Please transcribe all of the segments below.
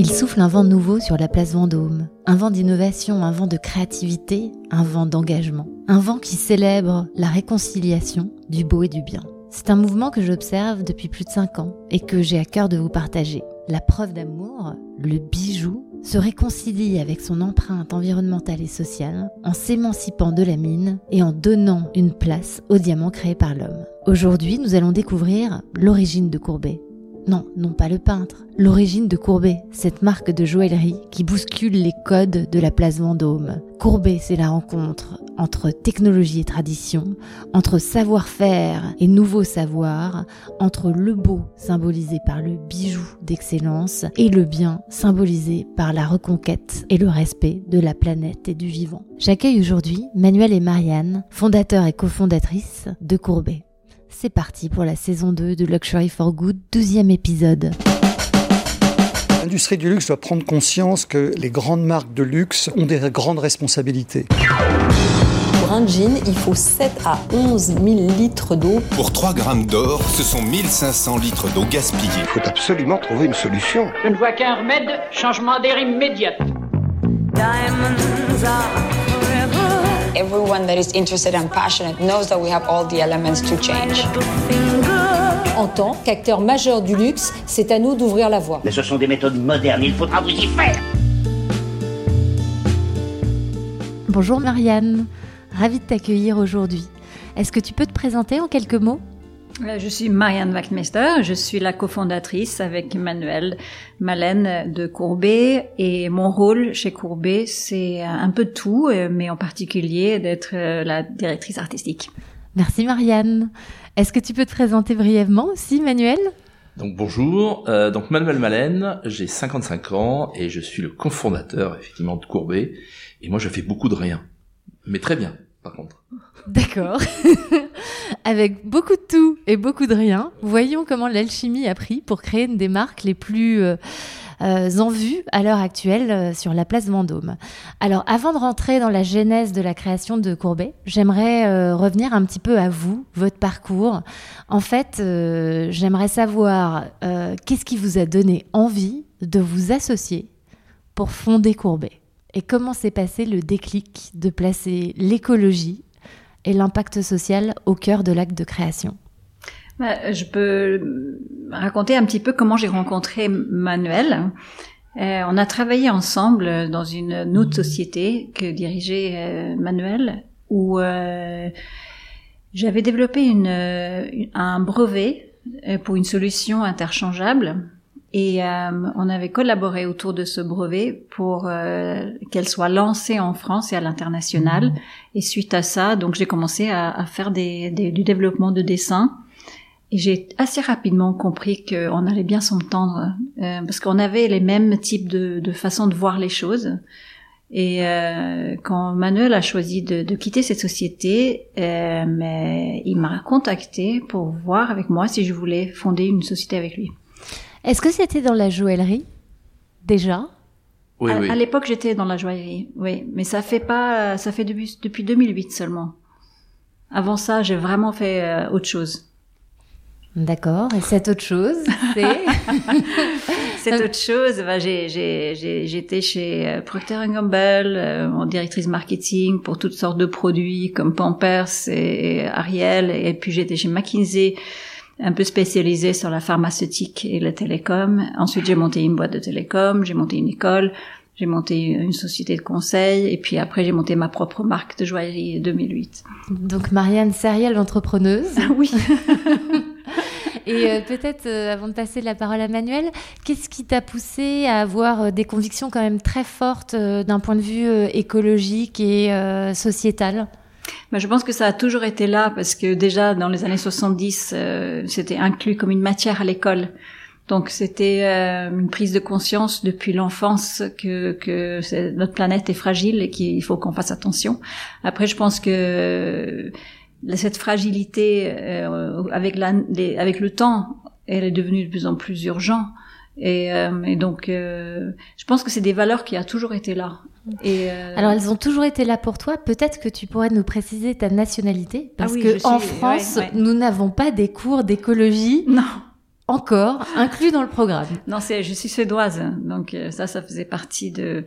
Il souffle un vent nouveau sur la place Vendôme, un vent d'innovation, un vent de créativité, un vent d'engagement, un vent qui célèbre la réconciliation du beau et du bien. C'est un mouvement que j'observe depuis plus de 5 ans et que j'ai à cœur de vous partager. La preuve d'amour, le bijou, se réconcilie avec son empreinte environnementale et sociale en s'émancipant de la mine et en donnant une place au diamant créé par l'homme. Aujourd'hui, nous allons découvrir l'origine de Courbet, non, non pas le peintre. L'origine de Courbet, cette marque de joaillerie qui bouscule les codes de la place Vendôme. Courbet, c'est la rencontre entre technologie et tradition, entre savoir-faire et nouveau savoir, entre le beau symbolisé par le bijou d'excellence et le bien symbolisé par la reconquête et le respect de la planète et du vivant. J'accueille aujourd'hui Manuel et Marianne, fondateurs et cofondatrices de Courbet. C'est parti pour la saison 2 de Luxury for Good, 12e épisode. L'industrie du luxe doit prendre conscience que les grandes marques de luxe ont des grandes responsabilités. Pour un jean, il faut 7 à 11 000 litres d'eau. Pour 3 grammes d'or, ce sont 1500 litres d'eau gaspillée. Il faut absolument trouver une solution. Je ne vois qu'un remède, changement d'air immédiat. Diamonds are Everyone that is interested and passionate knows that we have all the elements to change. En tant qu'acteur majeur du luxe, c'est à nous d'ouvrir la voie. Mais ce sont des méthodes modernes, il faudra vous y faire. Bonjour Marianne, ravie de t'accueillir aujourd'hui. Est-ce que tu peux te présenter en quelques mots? Je suis Marianne Wachmeister, je suis la cofondatrice avec Emmanuel Malène de Courbet et mon rôle chez Courbet c'est un peu tout, euh, mais en particulier d'être euh, la directrice artistique. Merci Marianne. Est-ce que tu peux te présenter brièvement aussi Manuel donc bonjour, donc Manuel Malène, j'ai 55 ans et je suis le cofondateur effectivement de Courbet et moi je fais beaucoup de rien, mais très bien par contre. D'accord. Avec beaucoup de tout et beaucoup de rien, voyons comment l'alchimie a pris pour créer une des marques les plus euh, euh, en vue à l'heure actuelle euh, sur la place Vendôme. Alors, avant de rentrer dans la genèse de la création de Courbet, j'aimerais revenir un petit peu à vous, votre parcours. En fait, j'aimerais savoir qu'est-ce qui vous a donné envie de vous associer pour fonder Courbet? Et comment s'est passé le déclic de placer l'écologie et l'impact social au cœur de l'acte de création bah, Je peux raconter un petit peu comment j'ai rencontré Manuel. Euh, on a travaillé ensemble dans une autre société que dirigeait euh, Manuel, où euh, j'avais développé un brevet pour une solution interchangeable et euh, on avait collaboré autour de ce brevet pour euh, qu'elle soit lancée en France et à l'international. Mmh. Et suite à ça, donc j'ai commencé à, à faire des, des, du développement de dessin. Et j'ai assez rapidement compris qu'on allait bien s'entendre euh, parce qu'on avait les mêmes types de, de façons de voir les choses. Et euh, quand Manuel a choisi de, de quitter cette société, euh, mais il m'a contacté pour voir avec moi si je voulais fonder une société avec lui. Est-ce que c'était dans la joaillerie? Déjà? Oui, à, oui. à l'époque, j'étais dans la joaillerie, oui, mais ça fait pas, ça fait depuis, depuis 2008 seulement. Avant ça, j'ai vraiment fait euh, autre chose. D'accord. Et cette autre chose, c'est? Cette autre chose, bah, j'étais chez euh, Procter Gamble euh, en directrice marketing pour toutes sortes de produits comme Pampers et Ariel, et puis j'étais chez McKinsey un peu spécialisé sur la pharmaceutique et le télécom. Ensuite, j'ai monté une boîte de télécom, j'ai monté une école, j'ai monté une société de conseil, et puis après, j'ai monté ma propre marque de joaillerie 2008. Donc, Marianne, sérielle entrepreneuse. oui. Et euh, peut-être, euh, avant de passer la parole à Manuel, qu'est-ce qui t'a poussé à avoir euh, des convictions quand même très fortes d'un point de vue écologique et sociétal? Bah, je pense que ça a toujours été là parce que déjà dans les années 70, euh, c'était inclus comme une matière à l'école. Donc c'était euh, une prise de conscience depuis l'enfance que, que notre planète est fragile et qu'il faut qu'on fasse attention. Après, je pense que euh, cette fragilité euh, avec, la, avec le temps, elle est devenue de plus en plus urgente. Et, euh, et donc, euh, je pense que c'est des valeurs qui a toujours été là. Et euh... Alors, elles ont toujours été là pour toi. Peut-être que tu pourrais nous préciser ta nationalité, parce ah oui, que suis... France, ouais, ouais. nous n'avons pas des cours d'écologie. Non. encore inclus dans le programme. Non, c'est, je suis suédoise, donc euh, ça, ça faisait partie de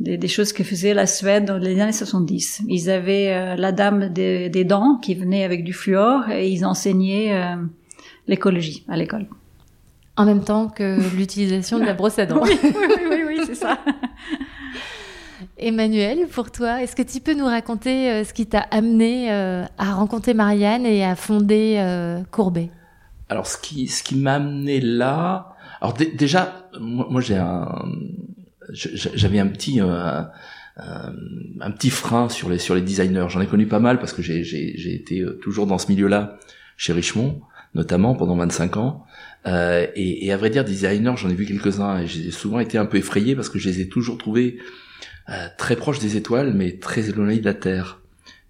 des, des, choses que faisait la Suède dans les années 70. Ils avaient euh, la dame des, des, dents qui venait avec du fluor et ils enseignaient euh, l'écologie à l'école. En même temps que l'utilisation de la brosse à dents. oui, oui, oui, oui c'est ça. Emmanuel, pour toi, est-ce que tu peux nous raconter euh, ce qui t'a amené euh, à rencontrer Marianne et à fonder euh, Courbet? Alors, ce qui, ce qui m'a amené là, alors déjà, moi, j'ai un, j'avais un petit, un, un, petit frein sur les sur les designers. J'en ai connu pas mal parce que j'ai j'ai été toujours dans ce milieu-là chez Richemont, notamment pendant 25 ans. Euh, et, et, à vrai dire, designers, j'en ai vu quelques-uns et j'ai souvent été un peu effrayé parce que je les ai toujours trouvés euh, très proches des étoiles, mais très éloignés de la Terre.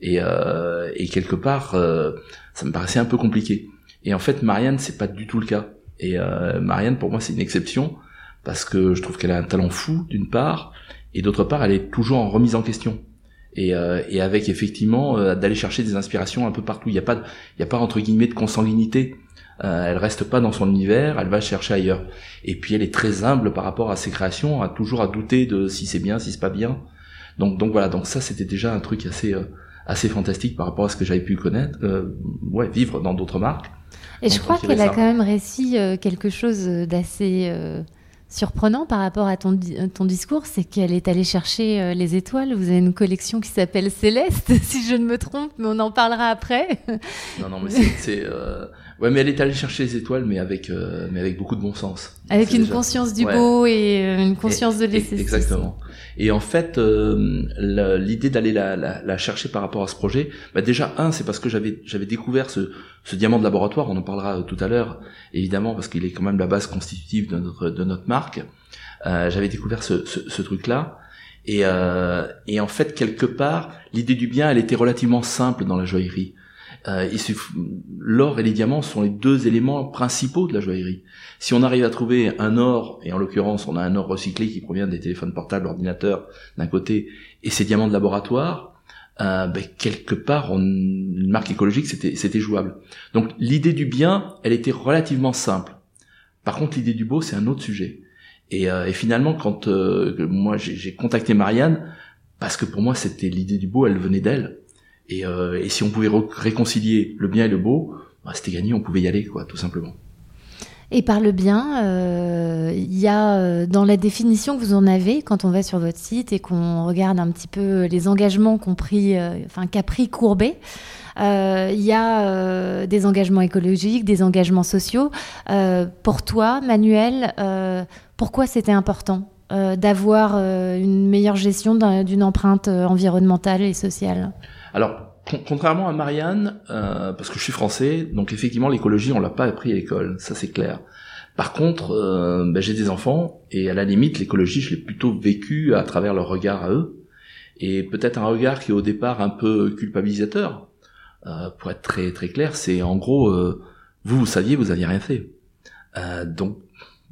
Et, euh, et quelque part, euh, ça me paraissait un peu compliqué. Et en fait, Marianne, c'est pas du tout le cas. Et Marianne, pour moi, c'est une exception parce que je trouve qu'elle a un talent fou, d'une part, et d'autre part, elle est toujours en remise en question. Et, et avec effectivement d'aller chercher des inspirations un peu partout. Il n'y a pas, il y a pas entre guillemets de consanguinité. Euh, elle reste pas dans son univers, elle va chercher ailleurs. Et puis elle est très humble par rapport à ses créations, à toujours à douter de si c'est bien, si c'est pas bien. Donc donc voilà, donc ça c'était déjà un truc assez euh, assez fantastique par rapport à ce que j'avais pu connaître, euh, ouais, vivre dans d'autres marques. Et je crois qu'elle a quand même réussi quelque chose d'assez surprenant par rapport à ton, ton discours, c'est qu'elle est allée chercher euh, les étoiles. Vous avez une collection qui s'appelle Céleste, si je ne me trompe, mais on en parlera après. non, non, mais c'est... Euh... Ouais, mais elle est allée chercher les étoiles, mais avec, euh, mais avec beaucoup de bon sens. Avec une conscience du beau et euh, une conscience de l'esthétique. Exactement. Et en fait, euh, l'idée d'aller la, la, la, chercher par rapport à ce projet, bah déjà un, c'est parce que j'avais j'avais découvert ce, ce diamant de laboratoire. On en parlera tout à l'heure, évidemment, parce qu'il est quand même la base constitutive de notre de notre marque. Euh, j'avais découvert ce, ce, ce truc-là. Et, euh, et en fait, quelque part, l'idée du bien, elle était relativement simple dans la joaillerie. Euh, l'or et les diamants sont les deux éléments principaux de la joaillerie. Si on arrive à trouver un or, et en l'occurrence on a un or recyclé qui provient des téléphones portables, ordinateurs d'un côté, et ces diamants de laboratoire, euh, ben, quelque part, une marque écologique, c'était jouable. Donc l'idée du bien, elle était relativement simple. Par contre, l'idée du beau, c'est un autre sujet. Et, euh, et finalement, quand euh, moi j'ai contacté Marianne, parce que pour moi c'était l'idée du beau, elle venait d'elle. Et, euh, et si on pouvait réconcilier le bien et le beau, bah, c'était gagné, on pouvait y aller, quoi, tout simplement. Et par le bien, euh, il y a euh, dans la définition que vous en avez quand on va sur votre site et qu'on regarde un petit peu les engagements qu'a pris Courbet. Il y a des engagements écologiques, des engagements sociaux. pour toi, Manuel, pourquoi c'était important d'avoir une meilleure gestion d'une empreinte environnementale et sociale? Alors, contrairement à Marianne, euh, parce que je suis français, donc effectivement l'écologie on l'a pas appris à l'école, ça c'est clair. Par contre, euh, ben, j'ai des enfants et à la limite l'écologie je l'ai plutôt vécu à travers leur regard à eux et peut-être un regard qui est au départ un peu culpabilisateur. Euh, pour être très très clair, c'est en gros vous vous saviez vous aviez rien fait. donc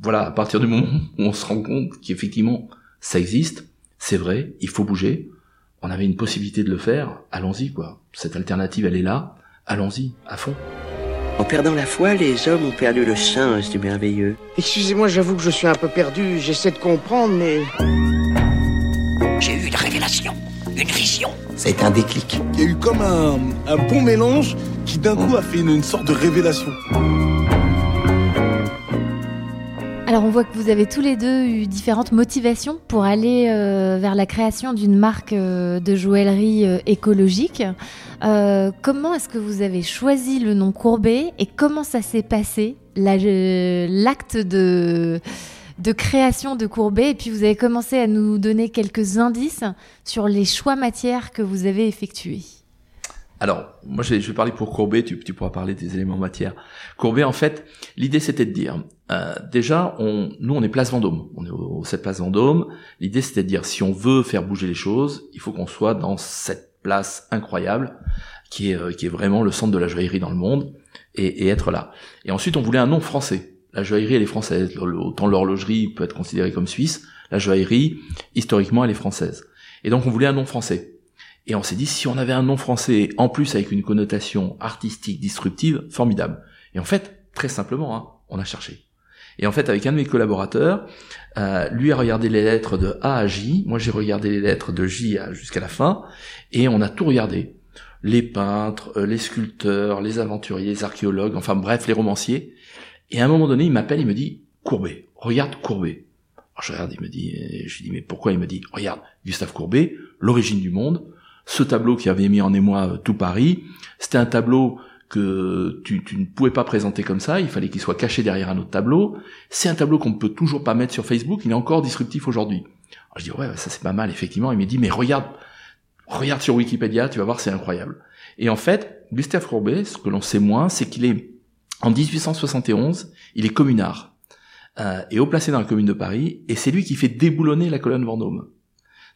voilà, à partir du moment où on se rend compte qu'effectivement ça existe, c'est vrai, il faut bouger on avait une possibilité de le faire, allons-y quoi. Cette alternative elle est là, allons-y, à fond. En perdant la foi, les hommes ont perdu le sens du merveilleux. Excusez-moi, j'avoue que je suis un peu perdu, j'essaie de comprendre, mais... J'ai eu une révélation, une vision. C'est un déclic. Il y a eu comme un, bon mélange qui d'un coup a fait une sorte de révélation. Alors on voit que vous avez tous les deux eu différentes motivations pour aller euh, vers la création d'une marque euh, de joaillerie euh, écologique. comment est-ce que vous avez choisi le nom Courbet et comment ça s'est passé, l'acte de, de création de Courbet? Et puis vous avez commencé à nous donner quelques indices sur les choix matières que vous avez effectués. Alors, moi je vais parler pour Courbet, tu, tu pourras parler des éléments matière. Courbet, en fait, l'idée c'était de dire, euh, déjà, on, nous on est place Vendôme, on est au, 7 place Vendôme. L'idée c'était de dire, si on veut faire bouger les choses, il faut qu'on soit dans cette place incroyable, qui est, euh, qui est vraiment le centre de la joaillerie dans le monde, et, et, être là. Et ensuite, on voulait un nom français. La joaillerie, elle est française. Autant l'horlogerie peut être considérée comme suisse, la joaillerie, historiquement, elle est française. Et donc on voulait un nom français. Et on s'est dit, si on avait un nom français, en plus avec une connotation artistique, disruptive, formidable. Et en fait, très simplement, hein, On a cherché. Et en fait, avec un de mes collaborateurs, euh, lui a regardé les lettres de A à J, moi j'ai regardé les lettres de J jusqu'à la fin, et on a tout regardé. Les peintres, euh, les sculpteurs, les aventuriers, les archéologues, enfin bref, les romanciers. Et à un moment donné, il m'appelle, il me dit, Courbet, regarde Courbet. Alors je regarde, il me dit, je lui dis, mais pourquoi Il me dit, regarde, Gustave Courbet, l'origine du monde, ce tableau qui avait mis en émoi tout Paris, c'était un tableau que tu, ne pouvais pas présenter comme ça, il fallait qu'il soit caché derrière un autre tableau. C'est un tableau qu'on ne peut toujours pas mettre sur Facebook, il est encore disruptif aujourd'hui. Je dis ouais, ça c'est pas mal effectivement. Il me dit mais regarde, regarde sur Wikipédia, tu vas voir c'est incroyable. Et en fait, Gustave Courbet, ce que l'on sait moins, c'est qu'il est en 1871, il est communard euh, et haut placé dans la commune de Paris, et c'est lui qui fait déboulonner la colonne Vendôme.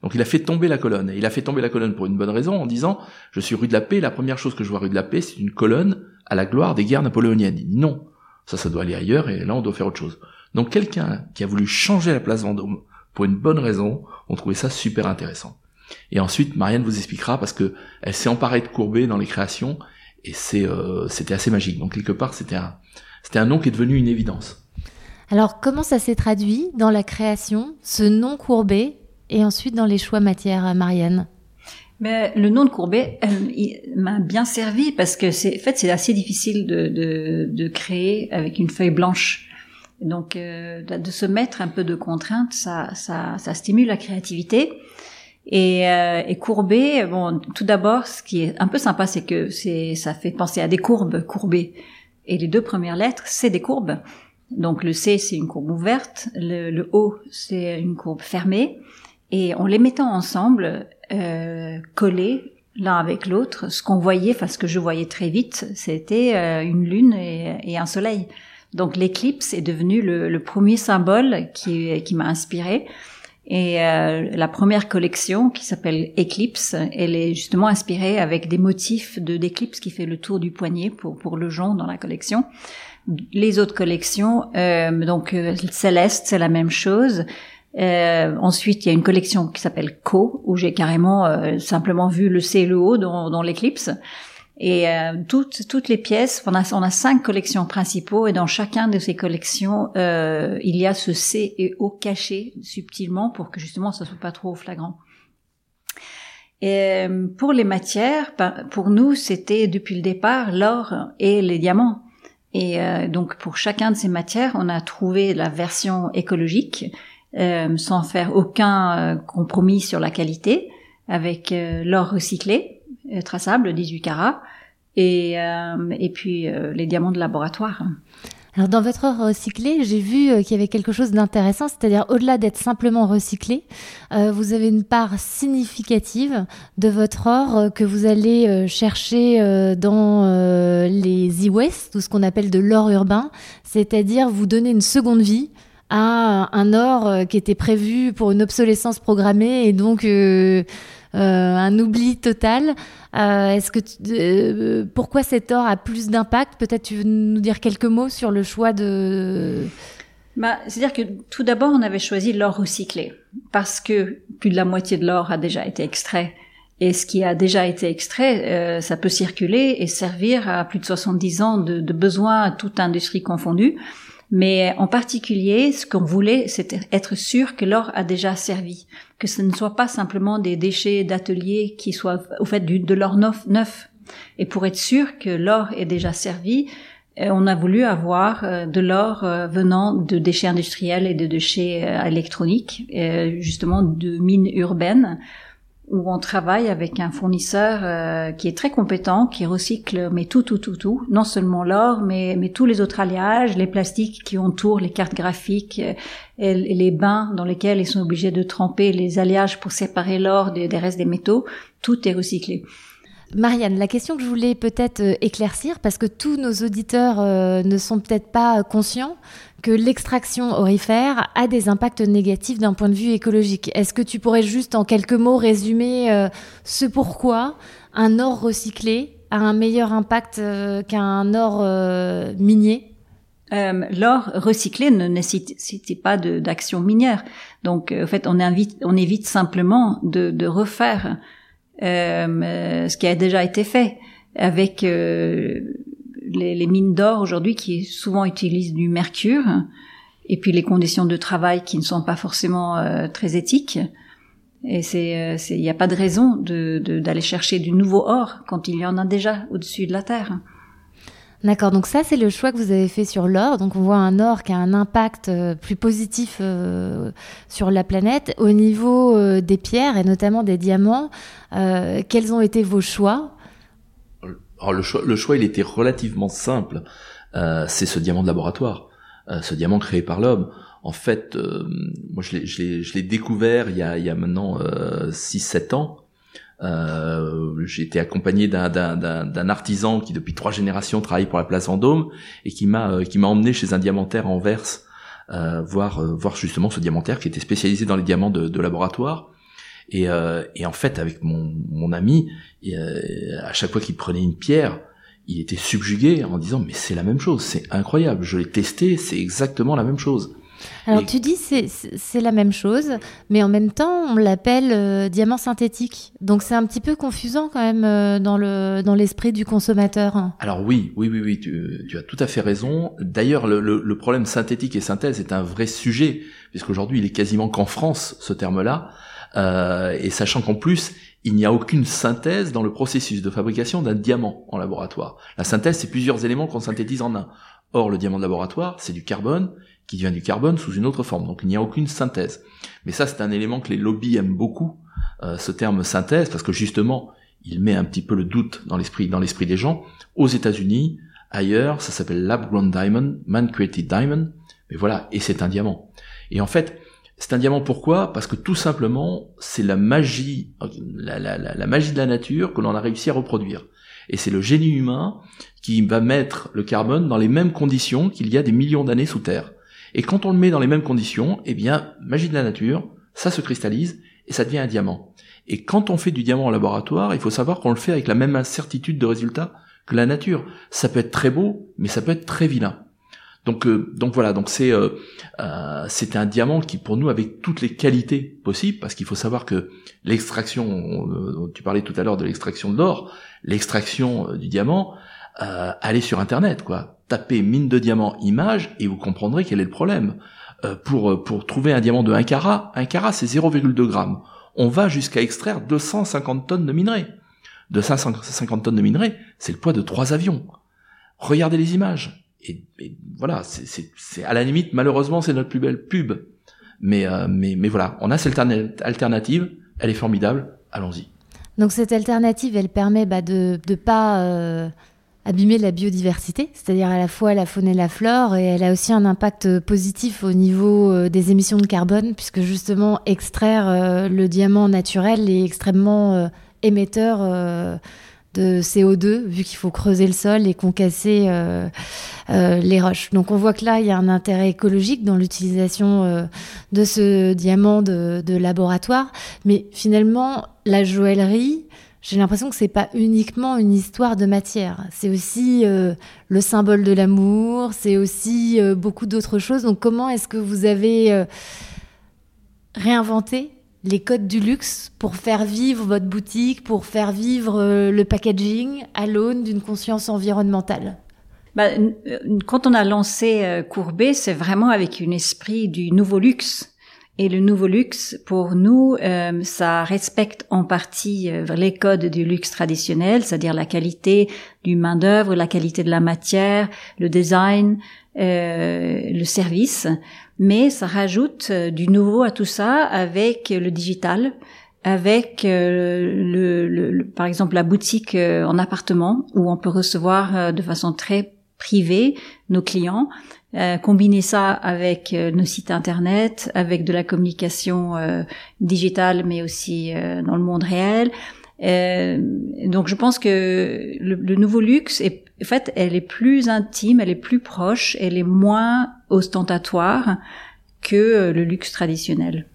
Donc il a fait tomber la colonne. Et il a fait tomber la colonne pour une bonne raison, en disant, je suis rue de la Paix, la première chose que je vois rue de la Paix, c'est une colonne à la gloire des guerres napoléoniennes. Non, ça, ça doit aller ailleurs, et là, on doit faire autre chose. Donc quelqu'un qui a voulu changer la place Vendôme pour une bonne raison, on trouvait ça super intéressant. Et ensuite, Marianne vous expliquera, parce que elle s'est emparée de Courbet dans les créations, et c'est, euh, c'était assez magique. Donc quelque part, c'était un, c'était un nom qui est devenu une évidence. Alors, comment ça s'est traduit dans la création, ce nom Courbet? Et ensuite dans les choix matières, euh, Marianne mais le nom de Courbet m'a bien servi parce que c'est en fait c'est assez difficile de, créer avec une feuille blanche. Donc euh, de se mettre un peu de contraintes, ça, stimule la créativité. Et, euh, et Courbet, bon, tout d'abord, ce qui est un peu sympa, c'est que ça fait penser à des courbes courbées. Et les deux premières lettres, c'est des courbes. Donc le C, c'est une courbe ouverte, le O, c'est une courbe fermée. Et en les mettant ensemble, euh, collés l'un avec l'autre, ce qu'on voyait, enfin ce que je voyais très vite, c'était euh, une lune et, un soleil. Donc l'éclipse est devenu le, premier symbole qui, qui m'a inspiré. Et euh, la première collection qui s'appelle Eclipse, elle est justement inspirée avec des motifs de d'éclipse qui fait le tour du poignet pour pour le jonc dans la collection. Les autres collections, euh, donc Céleste, c'est la même chose. Euh, ensuite, il y a une collection qui s'appelle Co, où j'ai carrément euh, simplement vu le C et le O dans, dans l'éclipse. Et euh, toutes, toutes les pièces, on a, on a cinq collections principaux, et dans chacun de ces collections, euh, il y a ce C et O caché subtilement pour que justement ça soit pas trop flagrant. Et pour les matières, ben, pour nous, c'était depuis le départ l'or et les diamants. Et donc pour chacun de ces matières, on a trouvé la version écologique euh, sans faire aucun euh, compromis sur la qualité, avec euh, l'or recyclé, traçable, 18 carats, et, et puis les diamants de laboratoire. Alors dans votre or recyclé, j'ai vu qu'il y avait quelque chose d'intéressant, c'est-à-dire au-delà d'être simplement recyclé, vous avez une part significative de votre or que vous allez chercher dans les e-waste, tout ce qu'on appelle de l'or urbain, c'est-à-dire vous donner une seconde vie à un or euh, qui était prévu pour une obsolescence programmée et donc euh, euh, un oubli total. Est-ce que pourquoi cet or a plus d'impact? Peut-être tu veux nous dire quelques mots sur le choix de. Bah, c'est-à-dire que tout d'abord, on avait choisi l'or recyclé parce que plus de la moitié de l'or a déjà été extrait. Et ce qui a déjà été extrait, ça peut circuler et servir à plus de 70 ans de, de besoins toute industrie confondue. Mais en particulier, ce qu'on voulait, c'était être sûr que l'or a déjà servi, que ce ne soit pas simplement des déchets d'atelier qui soient au fait de l'or neuf, Et pour être sûr que l'or est déjà servi, euh, on a voulu avoir euh, de l'or euh, venant de déchets industriels et de déchets électroniques, justement de mines urbaines où on travaille avec un fournisseur euh, qui est très compétent, qui recycle mais tout, tout, tout, tout, non seulement l'or, mais, mais tous les autres alliages, les plastiques qui entourent les cartes graphiques, euh, et, les bains dans lesquels ils sont obligés de tremper les alliages pour séparer l'or des, des restes des métaux, tout est recyclé. Marianne, la question que je voulais peut-être euh, éclaircir, parce que tous nos auditeurs ne sont peut-être pas conscients, que l'extraction aurifère a des impacts négatifs d'un point de vue écologique. Est-ce que tu pourrais juste en quelques mots résumer euh, ce pourquoi un or recyclé a un meilleur impact euh, qu'un or euh, minier? L'or recyclé ne nécessite pas d'action minière. Donc, en fait, on, évite simplement de refaire ce qui a déjà été fait avec les, les mines d'or aujourd'hui qui souvent utilisent du mercure et puis les conditions de travail qui ne sont pas forcément euh, très éthiques. Et c'est, il n'y a pas de raison de, d'aller chercher du nouveau or quand il y en a déjà au-dessus de la terre. D'accord, donc ça c'est le choix que vous avez fait sur l'or. Donc on voit un or qui a un impact euh, plus positif euh, sur la planète. Au niveau euh, des pierres et notamment des diamants, quels ont été vos choix? Alors le choix, le choix il était relativement simple. c'est ce diamant de laboratoire, ce diamant créé par l'homme. En fait, moi je l'ai, découvert il y a, il y a maintenant 6-7 ans. Euh, j'ai été accompagné d'un artisan qui depuis trois générations travaille pour la place Vendôme et qui m'a euh, qui m'a emmené chez un diamantaire en Anvers euh, voir euh, voir justement ce diamantaire qui était spécialisé dans les diamants de, de laboratoire. Et, euh, et, en fait, avec mon, mon ami, à chaque fois qu'il prenait une pierre, il était subjugué en disant mais c'est la même chose, c'est incroyable, je l'ai testé, c'est exactement la même chose. Alors tu dis c'est c'est la même chose, mais en même temps on l'appelle euh, diamant synthétique. Donc c'est un petit peu confusant quand même euh, dans le dans l'esprit du consommateur. Alors oui, oui, oui, oui, tu, tu as tout à fait raison. D'ailleurs le, le, le, problème synthétique et synthèse est un vrai sujet puisqu'aujourd'hui il est quasiment qu'en France ce terme-là. Euh, et sachant qu'en plus il n'y a aucune synthèse dans le processus de fabrication d'un diamant en laboratoire. La synthèse, c'est plusieurs éléments qu'on synthétise en un. Or, le diamant de laboratoire, c'est du carbone, qui vient du carbone sous une autre forme. Donc il n'y a aucune synthèse. Mais ça, c'est un élément que les lobbies aiment beaucoup, euh, ce terme synthèse, parce que justement, il met un petit peu le doute dans l'esprit, dans l'esprit des gens. Aux États-Unis, ailleurs, ça s'appelle lab grown diamond, man created diamond. Mais voilà, et c'est un diamant. Et en fait, c'est un diamant pourquoi? Parce que tout simplement, c'est la magie, la, la, la, magie de la nature que l'on a réussi à reproduire. Et c'est le génie humain qui va mettre le carbone dans les mêmes conditions qu'il y a des millions d'années sous Terre. Et quand on le met dans les mêmes conditions, eh bien, magie de la nature, ça se cristallise et ça devient un diamant. Et quand on fait du diamant en laboratoire, il faut savoir qu'on le fait avec la même incertitude de résultat que la nature. Ça peut être très beau, mais ça peut être très vilain. Donc, euh, donc voilà, donc c'est euh, euh, c'est un diamant qui pour nous avait toutes les qualités possibles parce qu'il faut savoir que l'extraction, tu parlais tout à l'heure de l'extraction de l'or, l'extraction du diamant, allez sur internet quoi tapez mine de diamant image et vous comprendrez quel est le problème. Euh, pour, euh, pour trouver un diamant de 1 carat, 1 carat c'est 0,2 grammes. On va jusqu'à extraire 250 tonnes de minerai. 250 tonnes de minerai, c'est le poids de trois avions. Regardez les images. Et, voilà, c'est à la limite, malheureusement, c'est notre plus belle pub. Mais, euh, mais, mais voilà, on a cette alternative, elle est formidable, allons-y. Donc cette alternative, elle permet bah, de pas abîmer la biodiversité, c'est-à-dire à la fois la faune et la flore, et elle a aussi un impact positif au niveau euh, des émissions de carbone, puisque justement extraire euh, le diamant naturel est extrêmement euh, émetteur de CO2, vu qu'il faut creuser le sol et concasser les roches. Donc on voit que là, il y a un intérêt écologique dans l'utilisation de ce diamant de, de laboratoire, mais finalement, la joaillerie, j'ai l'impression que c'est pas uniquement une histoire de matière. C'est aussi euh, le symbole de l'amour. C'est aussi euh, beaucoup d'autres choses. Donc, comment est-ce que vous avez euh, réinventé les codes du luxe pour faire vivre votre boutique, pour faire vivre le packaging à l'aune d'une conscience environnementale? Bah, quand on a lancé Courbet, c'est vraiment avec un esprit du nouveau luxe. Et le nouveau luxe, pour nous, euh, ça respecte en partie euh, les codes du luxe traditionnel, c'est-à-dire la qualité du main d'œuvre, la qualité de la matière, le design, euh, le service. Mais ça rajoute du nouveau à tout ça avec le digital, avec le, le, par exemple la boutique en appartement où on peut recevoir de façon très privée nos clients euh, combiner ça avec euh, nos sites internet, avec de la communication euh, digitale, mais aussi dans le monde réel. donc, je pense que le, nouveau luxe, est, en fait, elle est plus intime, elle est plus proche, elle est moins ostentatoire que le luxe traditionnel.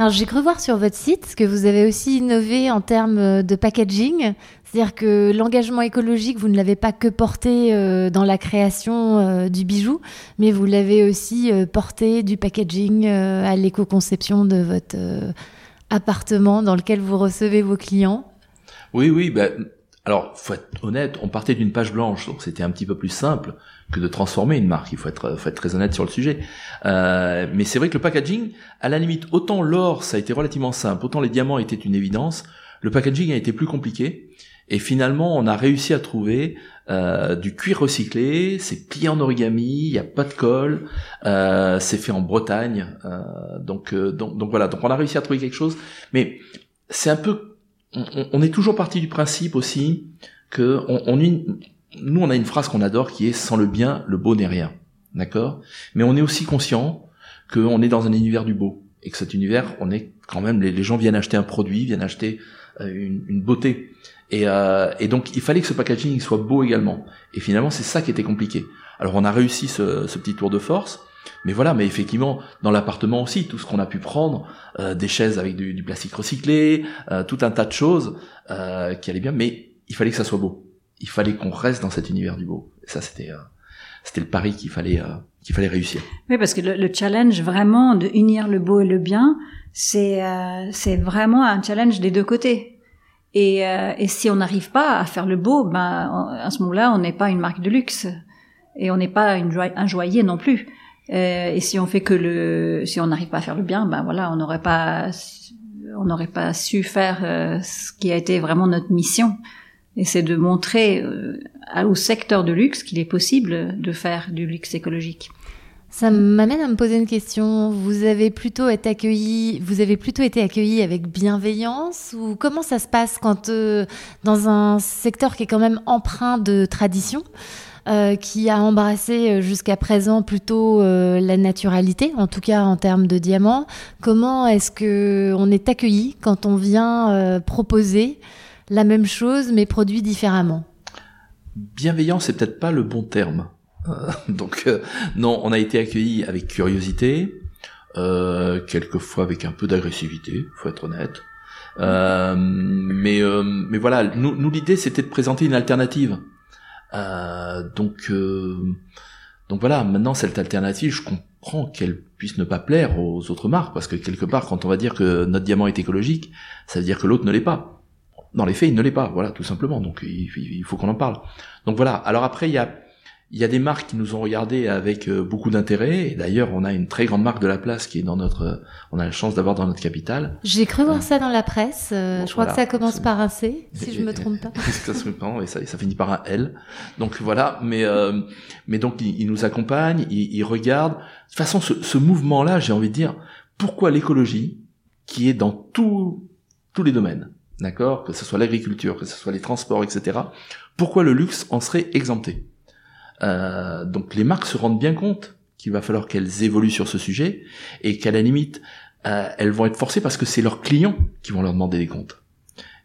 Alors j'ai cru voir sur votre site que vous avez aussi innové en termes de packaging, c'est-à-dire que l'engagement écologique, vous ne l'avez pas que porté euh, dans la création euh, du bijou, mais vous l'avez aussi euh, porté du packaging à l'éco-conception de votre appartement dans lequel vous recevez vos clients. Oui, oui. Bah, Alors, faut être honnête, on partait d'une page blanche, donc c'était un petit peu plus simple que de transformer une marque. Il faut être, faut être très honnête sur le sujet. Euh, mais c'est vrai que le packaging, à la limite, autant l'or, ça a été relativement simple, autant les diamants étaient une évidence. Le packaging a été plus compliqué. Et finalement, on a réussi à trouver euh, du cuir recyclé, c'est plié en origami, il n'y a pas de colle, euh, c'est fait en Bretagne. Euh, donc, euh, donc, donc voilà, donc on a réussi à trouver quelque chose. Mais c'est un peu, on, on, est toujours parti du principe aussi que on, on nous on a une phrase qu'on adore qui est sans le bien, le beau n'est rien, d'accord? Mais on est aussi conscient qu'on est dans un univers du beau et que cet univers, on est quand même les, gens viennent acheter un produit, viennent acheter une, une beauté. Et, euh, et, donc il fallait que ce packaging soit beau également. Et finalement c'est ça qui était compliqué. Alors on a réussi ce, ce petit tour de force, mais voilà, mais effectivement dans l'appartement aussi, tout ce qu'on a pu prendre, euh, des chaises avec du, du plastique recyclé, euh, tout un tas de choses euh, qui allaient bien, mais il fallait que ça soit beau. Il fallait qu'on reste dans cet univers du beau. Et ça c'était euh, c'était le pari qu'il fallait euh, qu'il fallait réussir. Oui, parce que le, le, challenge vraiment de unir le beau et le bien, c'est c'est vraiment un challenge des deux côtés et, euh, et si on n'arrive pas à faire le beau, ben à ce moment-là, on n'est pas une marque de luxe et on n'est pas une un joaillier non plus. Euh, et si on fait que le, si on n'arrive pas à faire le bien, ben voilà, on n'aurait pas, on n'aurait pas su faire euh, ce qui a été vraiment notre mission. Et c'est de montrer euh, au secteur de luxe qu'il est possible de faire du luxe écologique. Ça m'amène à me poser une question. Vous avez plutôt été accueilli, vous avez plutôt été accueilli avec bienveillance ou comment ça se passe quand euh, dans un secteur qui est quand même empreint de tradition, euh, qui a embrassé jusqu'à présent plutôt la naturalité, en tout cas en termes de diamants, comment est-ce que on est accueilli quand on vient proposer la même chose mais produit différemment Bienveillant, c'est peut-être pas le bon terme. donc euh, non, on a été accueillis avec curiosité, euh, quelquefois avec un peu d'agressivité, faut être honnête. Euh, mais euh, mais voilà, nous, nous l'idée c'était de présenter une alternative. Euh, donc donc voilà, maintenant cette alternative, je comprends qu'elle puisse ne pas plaire aux autres marques parce que quelque part, quand on va dire que notre diamant est écologique, ça veut dire que l'autre ne l'est pas. Dans les faits, il ne l'est pas, voilà, tout simplement. Donc il, il faut qu'on en parle. Donc voilà. Alors après, il y a il y a des marques qui nous ont regardé avec euh, beaucoup d'intérêt. Et d'ailleurs, on a une très grande marque de la place qui est dans notre, euh, on a la chance d'avoir dans notre capitale. J'ai cru voir ça dans la presse. Euh, bon, je crois voilà, que ça commence par un C, si et, je me trompe pas. ça, et ça, ça finit par un L. Donc voilà. Mais euh, mais donc ils, nous accompagnent, ils, ils, regardent. De toute façon, ce, ce mouvement-là, j'ai envie de dire, pourquoi l'écologie, qui est dans tout, tous les domaines, d'accord, que ce soit l'agriculture, que ce soit les transports, etc. Pourquoi le luxe en serait exempté? Euh, donc les marques se rendent bien compte qu'il va falloir qu'elles évoluent sur ce sujet et qu'à la limite, euh, elles vont être forcées parce que c'est leurs clients qui vont leur demander des comptes.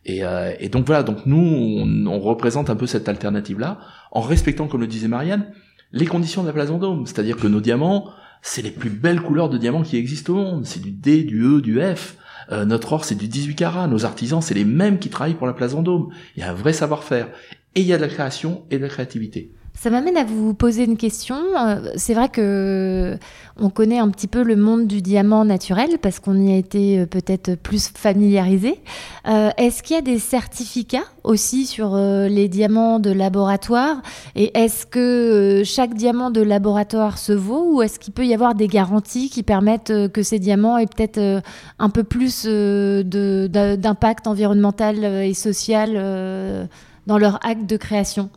Et, euh, et donc voilà, donc nous, on, on, représente un peu cette alternative-là en respectant, comme le disait Marianne, les conditions de la place Vendôme. C'est-à-dire que nos diamants, c'est les plus belles couleurs de diamants qui existent au monde. C'est du D, du E, du F. Euh, notre or, c'est du 18 carats. Nos artisans, c'est les mêmes qui travaillent pour la place Vendôme. Il y a un vrai savoir-faire. Et il y a de la création et de la créativité. Ça m'amène à vous poser une question. Euh, c'est vrai que on connaît un petit peu le monde du diamant naturel parce qu'on y a été euh, peut-être plus familiarisé. Euh, est-ce qu'il y a des certificats aussi sur les diamants de laboratoire? Et est-ce que chaque diamant de laboratoire se vaut ou est-ce qu'il peut y avoir des garanties qui permettent que ces diamants aient peut-être un peu plus d'impact environnemental et social dans leur acte de création?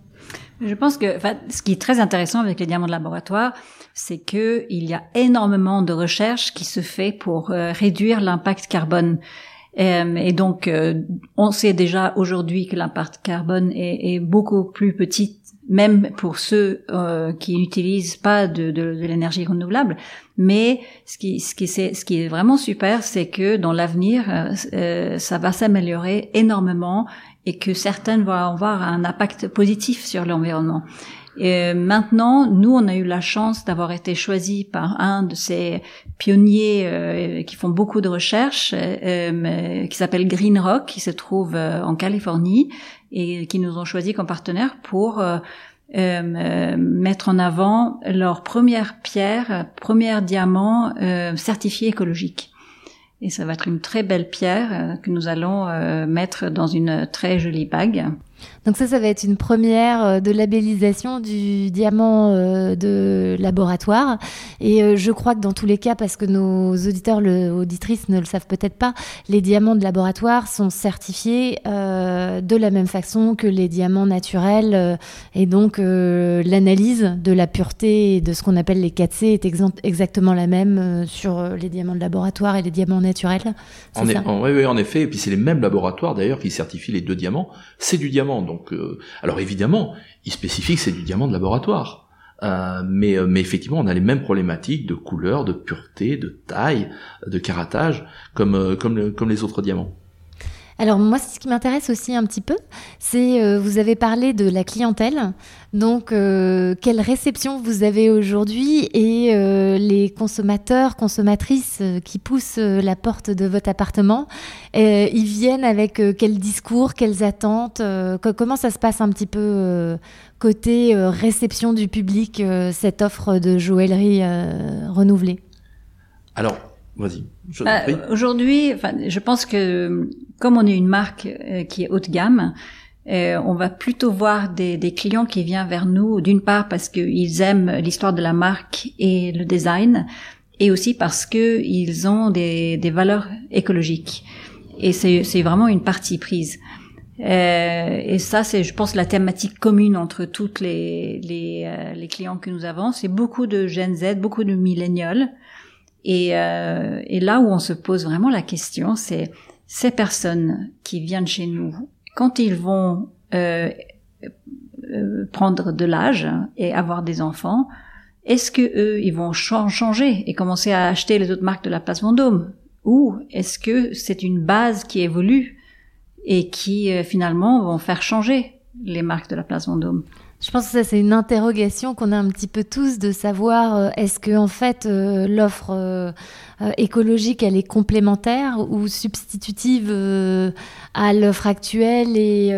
Je pense que ce qui est très intéressant avec les diamants de laboratoire, c'est que il y a énormément de recherches qui se fait pour euh, réduire l'impact carbone. Euh, et donc, euh, on sait déjà aujourd'hui que l'impact carbone est, beaucoup plus petit, même pour ceux qui n'utilisent pas de, l'énergie renouvelable. Mais ce qui, est vraiment super, c'est que dans l'avenir, ça va s'améliorer énormément et que certaines vont avoir un impact positif sur l'environnement. Et maintenant, nous, on a eu la chance d'avoir été choisis par un de ces pionniers euh, qui font beaucoup de recherches, euh, qui s'appelle Green Rock, qui se trouve euh, en Californie, et qui nous ont choisis comme partenaires pour euh, euh, mettre en avant leur première pierre, premier diamant certifié écologique. Et ça va être une très belle pierre euh, que nous allons euh, mettre dans une très jolie bague. Donc ça, ça va être une première euh, de labellisation du diamant euh, de laboratoire. Et euh, je crois que dans tous les cas, parce que nos auditeurs, le, auditrices ne le savent peut-être pas, les diamants de laboratoire sont certifiés de la même façon que les diamants naturels. et donc l'analyse de la pureté et de ce qu'on appelle les 4C est exactement la même sur les diamants de laboratoire et les diamants naturels. En, oui, en effet. Et puis c'est les mêmes laboratoires d'ailleurs qui certifient les deux diamants. C'est du diamant. Donc, euh, alors évidemment, il spécifie que c'est du diamant de laboratoire. Euh, mais, euh, mais effectivement, on a les mêmes problématiques de couleur, de pureté, de taille, de caratage, comme, comme, comme les autres diamants. Alors moi, ce qui m'intéresse aussi un petit peu, c'est euh, vous avez parlé de la clientèle. Donc, euh, quelle réception vous avez aujourd'hui et euh, les consommateurs, consommatrices qui poussent la porte de votre appartement, ils viennent avec quel discours, quelles attentes Comment ça se passe un petit peu côté réception du public, cette offre de joaillerie renouvelée? Alors, Vas-y. Euh, Aujourd'hui, enfin, je pense que comme on est une marque euh, qui est haut de gamme, euh, on va plutôt voir des, des, clients qui viennent vers nous, d'une part parce qu'ils aiment l'histoire de la marque et le design, et aussi parce que ils ont des, des valeurs écologiques. Et c'est vraiment une partie prise. Euh, et ça, c'est, je pense, la thématique commune entre toutes les, les, euh, les clients que nous avons. C'est beaucoup de Gen Z, beaucoup de millennials et, euh, et là où on se pose vraiment la question, c'est ces personnes qui viennent chez nous, quand ils vont euh, euh prendre de l'âge et avoir des enfants, est-ce que eux, ils vont changer et commencer à acheter les autres marques de la place Vendôme? Ou est-ce que c'est une base qui évolue et qui euh, finalement vont faire changer les marques de la place Vendôme? Je pense que ça, c'est une interrogation qu'on a un petit peu tous de savoir euh, est-ce que en fait euh, l'offre euh, écologique elle est complémentaire ou substitutive à l'offre actuelle et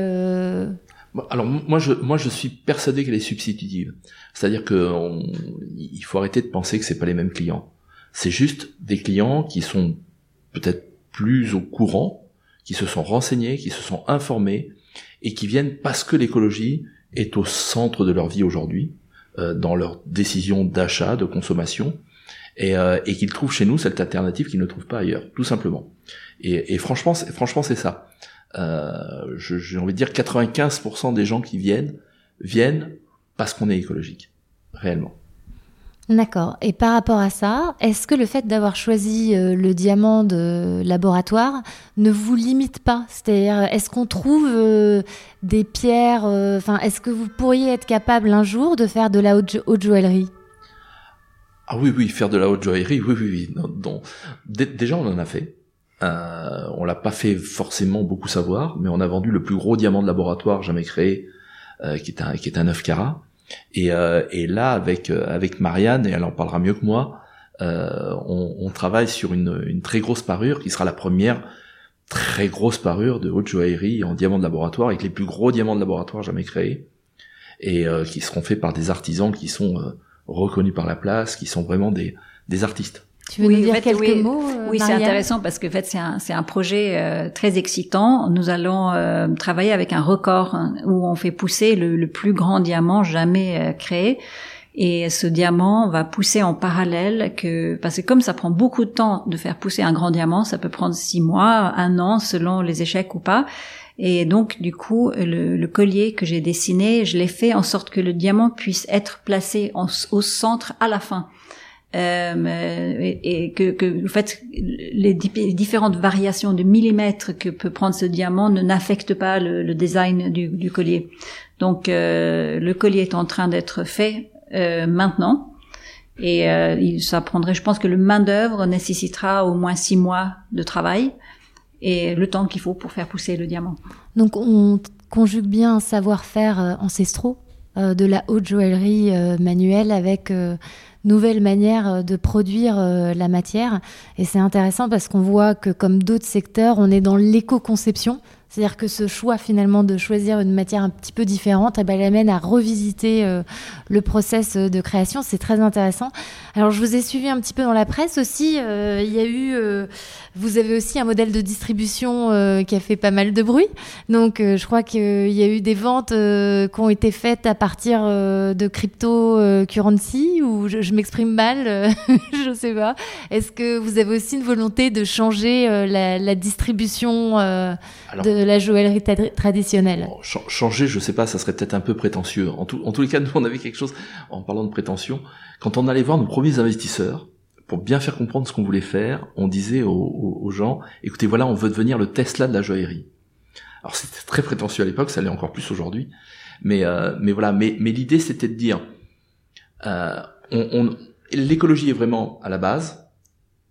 alors moi je moi je suis persuadé qu'elle est substitutive. C'est-à-dire que il faut arrêter de penser que c'est pas les mêmes clients. C'est juste des clients qui sont peut-être plus au courant, qui se sont renseignés, qui se sont informés et qui viennent parce que l'écologie est au centre de leur vie aujourd'hui, euh, dans leurs décisions d'achat, de consommation, et, euh, et qu'ils trouvent chez nous cette alternative qu'ils ne trouvent pas ailleurs, tout simplement. Et, et franchement, c'est, franchement, c'est ça. Euh, j'ai envie de dire 95% des gens qui viennent viennent parce qu'on est écologique, réellement. D'accord. Et par rapport à ça, est-ce que le fait d'avoir choisi euh, le diamant de laboratoire ne vous limite pas? C'est-à-dire, est-ce qu'on trouve euh, des pierres euh, Enfin, est-ce que vous pourriez être capable un jour de faire de la haute, joaillerie? Ah oui, oui, faire de la haute joaillerie, oui, oui, oui. déjà, on en a fait. Euh, on l'a pas fait forcément beaucoup savoir, mais on a vendu le plus gros diamant de laboratoire jamais créé, qui est un qui est un 9 carats. Et, euh, et là, avec euh, avec Marianne, et elle en parlera mieux que moi, euh, on, travaille sur une, très grosse parure qui sera la première très grosse parure de haute joaillerie en diamant de laboratoire avec les plus gros diamants de laboratoire jamais créés et euh, qui seront faits par des artisans qui sont reconnus par la place, qui sont vraiment des, des artistes. Tu veux oui, nous dire quelques oui, mots Oui, c'est intéressant parce que en fait c'est un c'est un projet euh, très excitant. Nous allons euh, travailler avec un record hein, où on fait pousser le, le plus grand diamant jamais euh, créé. Et ce diamant va pousser en parallèle que parce que comme ça prend beaucoup de temps de faire pousser un grand diamant, ça peut prendre six mois, un an selon les échecs ou pas. Et donc, du coup, le, le collier que j'ai dessiné, je l'ai fait en sorte que le diamant puisse être placé en, au centre à la fin. Euh, et, que, que en fait les, différentes variations de millimètres que peut prendre ce diamant ne n'affectent pas le, design du, collier. Donc euh, le collier est en train d'être fait euh, maintenant et ça prendrait, je pense que le main d'œuvre nécessitera au moins six mois de travail et le temps qu'il faut pour faire pousser le diamant. Donc on conjugue bien un savoir-faire ancestraux de la haute joaillerie manuelle avec nouvelle manière euh, de produire euh, la matière. Et c'est intéressant parce qu'on voit que comme d'autres secteurs, on est dans l'éco-conception. C'est-à-dire que ce choix finalement de choisir une matière un petit peu différente, eh ben, elle amène à revisiter euh, le process de création. C'est très intéressant. Alors je vous ai suivi un petit peu dans la presse aussi. il y a eu Vous avez aussi un modèle de distribution euh, qui a fait pas mal de bruit. Donc, euh, je crois qu'il y a eu des ventes euh, qui ont été faites à partir de cryptocurrency ou je, je m'exprime mal, je sais pas. Est-ce que vous avez aussi une volonté de changer la, la, distribution Alors, de la joaillerie traditionnelle Changer, je sais pas, ça serait peut-être un peu prétentieux. En, tout, en tous les cas, nous, on avait quelque chose, en parlant de prétention, quand on allait voir nos premiers investisseurs, pour bien faire comprendre ce qu'on voulait faire, on disait aux, gens, écoutez, voilà, on veut devenir le Tesla de la joaillerie. Alors c'était très prétentieux à l'époque, ça l'est encore plus aujourd'hui, mais euh, mais voilà, mais mais l'idée c'était de dire, euh, l'écologie est vraiment à la base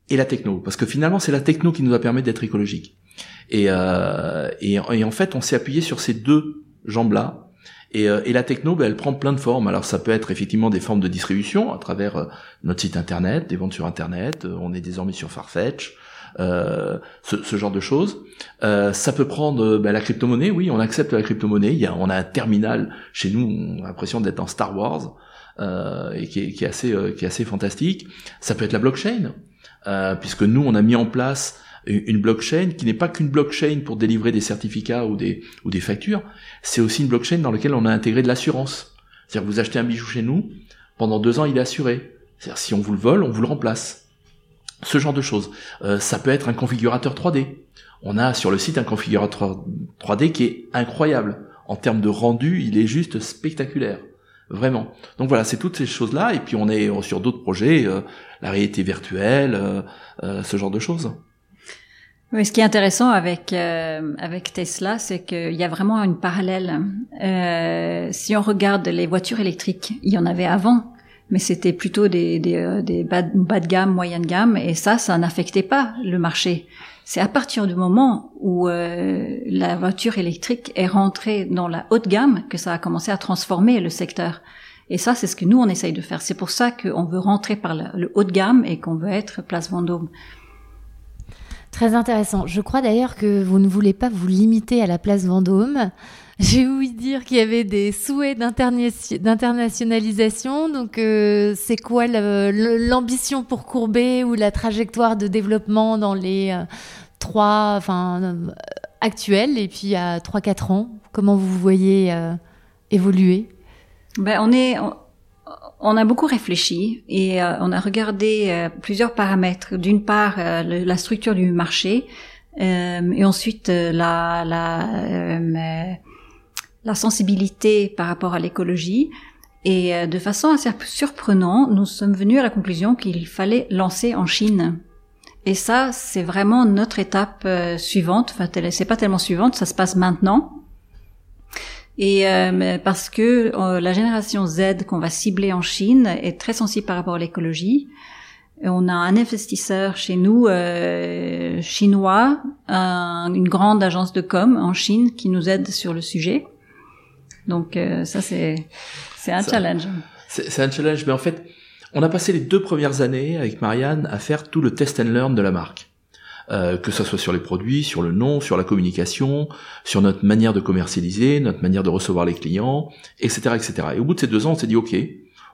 et la techno, parce que finalement c'est la techno qui nous a permis d'être écologique. Et, euh, et, en fait on s'est appuyé sur ces deux jambes là et, euh, et la techno, ben, elle prend plein de formes. Alors ça peut être effectivement des formes de distribution à travers euh, notre site internet, des ventes sur internet. Euh, on est désormais sur Farfetch. Euh, ce, ce, genre de choses. Euh, ça peut prendre ben, la crypto-monnaie, oui, on accepte la crypto-monnaie. On a un terminal chez nous, on a l'impression d'être dans Star Wars, euh, et qui est, qui est, assez, qui est assez fantastique. Ça peut être la blockchain, puisque nous, on a mis en place une blockchain qui n'est pas qu'une blockchain pour délivrer des certificats ou des, ou des factures, c'est aussi une blockchain dans laquelle on a intégré de l'assurance. C'est-à-dire que vous achetez un bijou chez nous, pendant deux ans il est assuré. C'est-à-dire si on vous le vole, on vous le remplace. Ce genre de choses. Euh, ça peut être un configurateur 3D. On a sur le site un configurateur 3D qui est incroyable. En termes de rendu, il est juste spectaculaire. Vraiment. Donc voilà, c'est toutes ces choses-là. Et puis on est sur d'autres projets, euh, la réalité virtuelle, euh, ce genre de choses. Oui, ce qui est intéressant avec euh, avec Tesla, c'est qu'il y a vraiment une parallèle. Euh, si on regarde les voitures électriques, il y en avait avant, mais c'était plutôt des des, euh, des bas, bas, de gamme, moyenne gamme, et ça, ça n'affectait pas le marché. C'est à partir du moment où euh, la voiture électrique est rentrée dans la haute gamme que ça a commencé à transformer le secteur. Et ça, c'est ce que nous on essaye de faire. C'est pour ça qu'on veut rentrer par le, le haut de gamme et qu'on veut être Place Vendôme. Très intéressant. Je crois d'ailleurs que vous ne voulez pas vous limiter à la place Vendôme. J'ai ouï dire qu'il y avait des souhaits d'internationalisation. Donc, euh, c'est quoi l'ambition pour Courbet ou la trajectoire de développement dans les euh, trois, enfin, euh, actuels et puis à 3-4 ans? Comment vous voyez évoluer? Ben, on est, a beaucoup réfléchi et euh, on a regardé euh, plusieurs paramètres. D'une part, euh, la structure du marché et ensuite la, la, la sensibilité par rapport à l'écologie. Et de façon assez surprenante, nous sommes venus à la conclusion qu'il fallait lancer en Chine. Et ça, c'est vraiment notre étape suivante. Enfin, c'est pas tellement suivante, ça se passe maintenant. Et euh, parce que euh, la génération Z qu'on va cibler en Chine est très sensible par rapport à l'écologie. On a un investisseur chez nous euh, chinois, une grande agence de com en Chine qui nous aide sur le sujet. Donc euh, ça c'est c'est un challenge. C'est un challenge, mais en fait, on a passé les deux premières années avec Marianne à faire tout le test and learn de la marque. Euh, que ce soit sur les produits, sur le nom, sur la communication, sur notre manière de commercialiser, notre manière de recevoir les clients, etc., etc. Et au bout de ces deux ans, on s'est dit ok,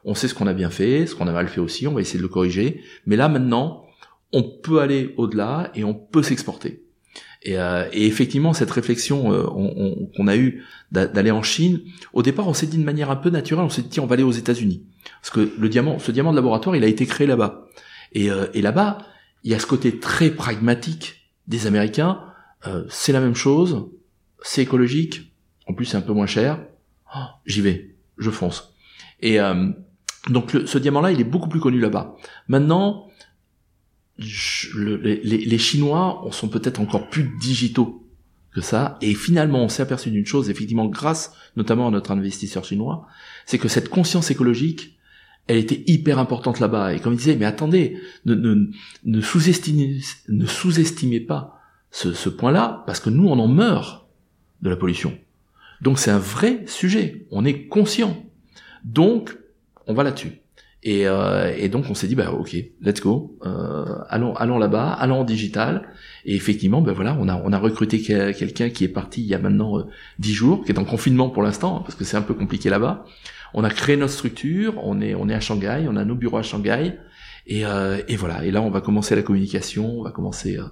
on sait ce qu'on a bien fait, ce qu'on a mal fait aussi, on va essayer de le corriger. Mais là maintenant, on peut aller au-delà et on peut s'exporter. Et, euh, et, effectivement, cette réflexion euh, qu'on a eue d'aller en Chine, au départ, on s'est dit de manière un peu naturelle, on s'est dit on va aller aux États-Unis, parce que le diamant, ce diamant de laboratoire, il a été créé là-bas. Et, euh, et là-bas, il y a ce côté très pragmatique des Américains. Euh, c'est la même chose, c'est écologique, en plus c'est un peu moins cher. Oh, j'y vais, je fonce. Et euh, donc ce diamant-là, il est beaucoup plus connu là-bas. Maintenant, les, les, Chinois sont peut-être encore plus digitaux que ça. Et finalement, on s'est aperçu d'une chose, effectivement, grâce notamment à notre investisseur chinois, c'est que cette conscience écologique, elle était hyper importante là-bas. Et comme il disait, mais attendez, ne, sous-estimez pas ce, ce point-là, parce que nous, on en meurt de la pollution. Donc c'est un vrai sujet. On est conscient. Donc, on va là-dessus. Et, euh, et, donc on s'est dit bah ok, let's go, euh, allons allons là-bas, allons en digital. Et effectivement, ben voilà, on a on a recruté quelqu'un qui est parti il y a maintenant euh, dix jours, qui est en confinement pour l'instant parce que c'est un peu compliqué là-bas, on a créé notre structure, on est, on est à Shanghai, on a nos bureaux à Shanghai, et, euh, et voilà. Et là, on va commencer la communication, on va commencer euh,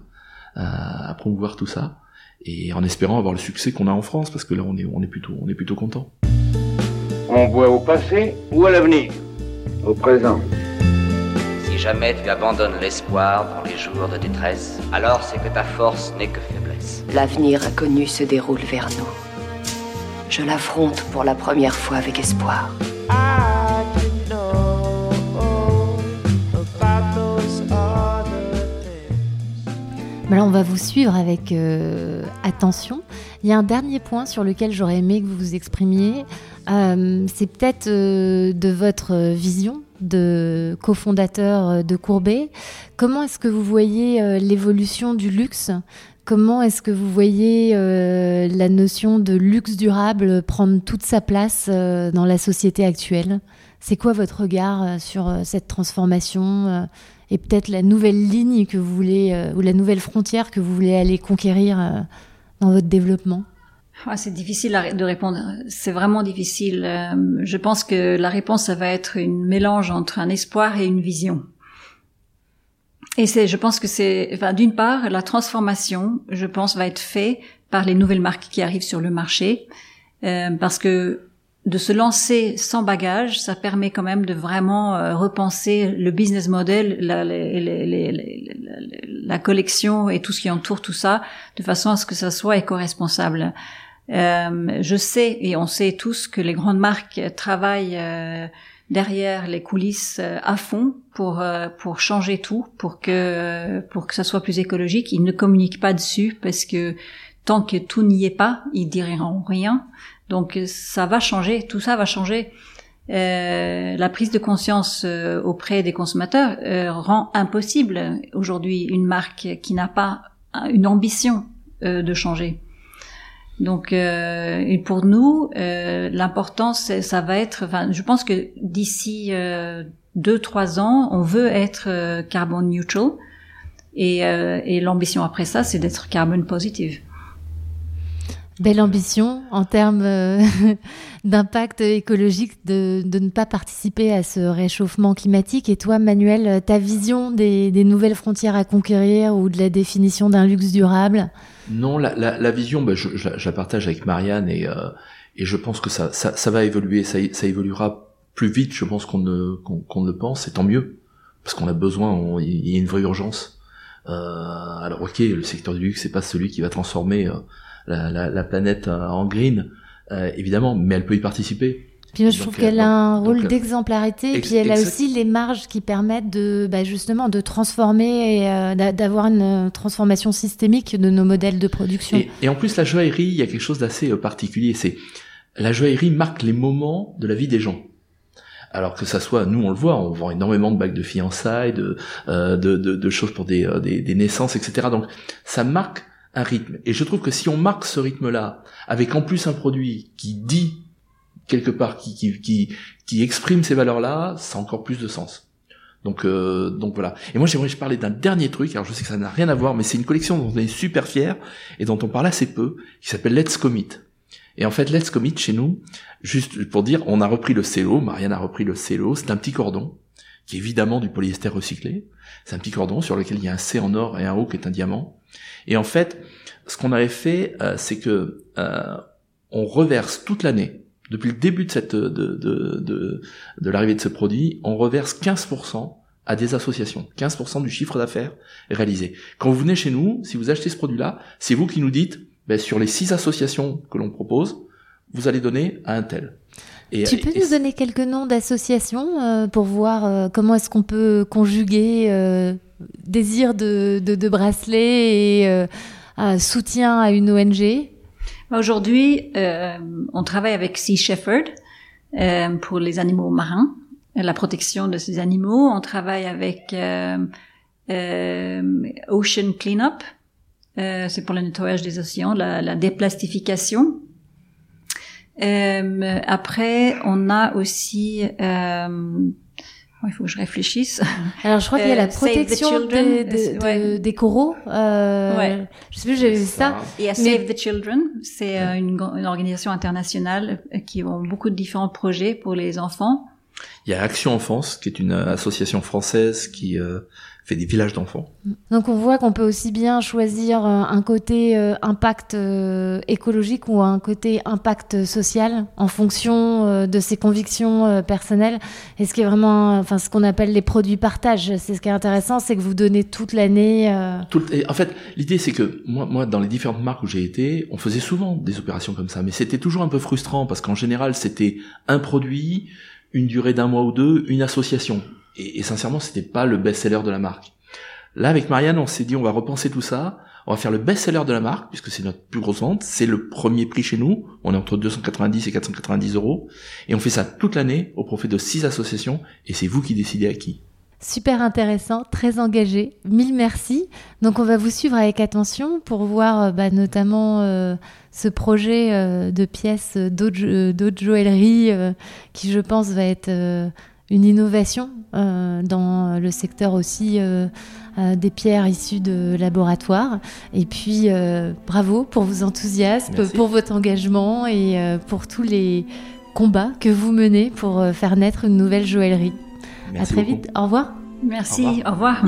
à, promouvoir tout ça et en espérant avoir le succès qu'on a en France parce que là on est on est plutôt on est plutôt content. On voit au passé ou à l'avenir Au présent. Si jamais tu abandonnes l'espoir dans les jours de détresse, alors c'est que ta force n'est que faiblesse. L'avenir inconnu se déroule vers nous. Je l'affronte pour la première fois avec espoir. Alors on va vous suivre avec euh, attention. Il y a un dernier point sur lequel j'aurais aimé que vous vous exprimiez. Euh, c'est peut-être euh, de votre vision de cofondateur de Courbet. Comment est-ce que vous voyez l'évolution du luxe? Comment est-ce que vous voyez la notion de luxe durable prendre toute sa place dans la société actuelle? C'est quoi votre regard sur cette transformation et peut-être la nouvelle ligne que vous voulez, euh, ou la nouvelle frontière que vous voulez aller conquérir euh, votre développement ah, c'est difficile de répondre. C'est vraiment difficile. Euh, je pense que la réponse, ça va être une mélange entre un espoir et une vision. Et c'est, je pense que c'est, d'une part, la transformation, je pense, va être faite par les nouvelles marques qui arrivent sur le marché, parce que de se lancer sans bagage, ça permet quand même de vraiment euh, repenser le business model, la, la, collection et tout ce qui entoure tout ça, de façon à ce que ça soit éco-responsable. Euh, je sais et on sait tous que les grandes marques travaillent euh, derrière les coulisses à fond pour pour changer tout, pour que pour que ça soit plus écologique. Ils ne communiquent pas dessus parce que tant que tout n'y est pas, ils diront rien. Donc ça va changer, tout ça va changer. Euh, la prise de conscience euh, auprès des consommateurs euh, rend impossible aujourd'hui une marque qui n'a pas une ambition de changer. Donc, et pour nous, l'importance, ça va être. Enfin, je pense que d'ici deux trois ans, on veut être carbon neutral, et, et l'ambition après ça, c'est d'être carbone positive. Belle ambition en termes euh, d'impact écologique de, de, ne pas participer à ce réchauffement climatique. Et toi, Manuel, ta vision des, nouvelles frontières à conquérir ou de la définition d'un luxe durable? Non, la, vision, bah, je, la partage avec Marianne et, euh, et je pense que ça, va évoluer, ça, ça, évoluera plus vite, je pense qu'on ne, qu'on, ne le pense, et tant mieux, parce qu'on a besoin, il y a une vraie urgence. Euh, alors ok, le secteur du luxe, c'est pas celui qui va transformer euh, la, la, planète euh, en green, euh, évidemment, mais elle peut y participer. Puis je trouve qu'elle a un rôle d'exemplarité, et puis elle a aussi les marges qui permettent de bah, justement de transformer et d'avoir une transformation systémique de nos modèles de production. Et, et, en plus, la joaillerie, il y a quelque chose d'assez particulier. C'est la joaillerie marque les moments de la vie des gens. Alors que ça soit, nous on le voit, on vend énormément de bagues de fiançailles, de, de, de, de, choses pour des, des, des naissances, etc. Donc ça marque un rythme. Et je trouve que si on marque ce rythme-là, avec en plus un produit qui dit quelque part, qui, qui, qui, qui exprime ces valeurs-là, ça a encore plus de sens. Donc, euh, donc voilà. Et moi, j'aimerais parler d'un dernier truc. Alors, je sais que ça n'a rien à voir, mais c'est une collection dont on est super fier et dont on parle assez peu, qui s'appelle Let's Commit. Et en fait, Let's Commit chez nous, juste pour dire, on a repris le cello. Marianne a repris le cello. C'est un petit cordon qui est évidemment du polyester recyclé. C'est un petit cordon sur lequel il y a un C en or et un O qui est un diamant. Et en fait, ce qu'on avait fait, euh, c'est que euh, on reverse toute l'année, depuis le début de cette de, de, de, l'arrivée de ce produit, on reverse 15% à des associations, 15% du chiffre d'affaires réalisé. Quand vous venez chez nous, si vous achetez ce produit-là, c'est vous qui nous dites, ben, sur les six associations que l'on propose, vous allez donner à un tel. Et, tu peux nous donner quelques noms d'associations euh, pour voir euh, comment est-ce qu'on peut conjuguer euh, désir de, de, de bracelet et soutien à une ONG Aujourd'hui, on travaille avec Sea Shepherd pour les animaux marins, la protection de ces animaux. On travaille avec Ocean Cleanup, c'est pour le nettoyage des océans, la, la déplastification euh, après, on a aussi euh, il faut que je réfléchisse. Alors, je crois qu'il y a la euh, protection des, des coraux. Euh, ouais. Je sais plus, j'avais vu ça. Il y a Save the Children. C'est euh, une, une, organisation internationale qui ont beaucoup de différents projets pour les enfants. Il y a Action Enfance, qui est une association française qui fait des villages d'enfants. Donc on voit qu'on peut aussi bien choisir euh, un côté euh, impact euh, écologique ou un côté impact social en fonction de ses convictions personnelles. Et ce qui est vraiment, enfin ce qu'on appelle les produits partage, c'est ce qui est intéressant, c'est que vous donnez toute l'année. en fait, l'idée c'est que moi, moi, dans les différentes marques où j'ai été, on faisait souvent des opérations comme ça, mais c'était toujours un peu frustrant parce qu'en général c'était un produit, une durée d'un mois ou deux, une association et, et sincèrement, c'était pas le best-seller de la marque. Là, avec Marianne, on s'est dit, on va repenser tout ça. On va faire le best-seller de la marque, puisque c'est notre plus grosse vente. C'est le premier prix chez nous. On est entre 290 et 490 euros. Et on fait ça toute l'année au profit de six associations. Et c'est vous qui décidez à qui. Super intéressant, très engagé. Mille merci. Donc on va vous suivre avec attention pour voir euh, bah, notamment euh, ce projet euh, de pièces d'autres joailleries qui je pense va être une innovation euh, dans le secteur aussi euh, euh, des pierres issues de laboratoires. Et puis, bravo pour vos enthousiasmes, pour votre engagement et pour tous les combats que vous menez pour faire naître une nouvelle joaillerie. à très vite. Au revoir. Merci. Au revoir.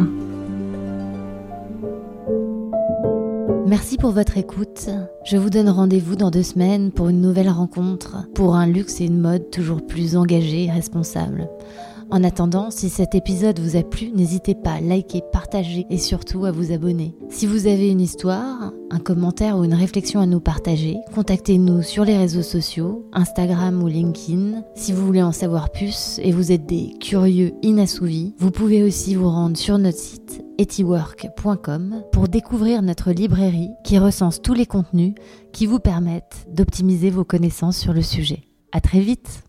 Merci pour votre écoute. Je vous donne rendez-vous dans deux semaines pour une nouvelle rencontre, pour un luxe et une mode toujours plus engagés et responsables. En attendant, si cet épisode vous a plu, n'hésitez pas à liker, partager et surtout à vous abonner. Si vous avez une histoire, un commentaire ou une réflexion à nous partager, contactez-nous sur les réseaux sociaux, Instagram ou LinkedIn. Si vous voulez en savoir plus et vous êtes des curieux inassouvis, vous pouvez aussi vous rendre sur notre site etiwork.com pour découvrir notre librairie qui recense tous les contenus qui vous permettent d'optimiser vos connaissances sur le sujet. À très vite!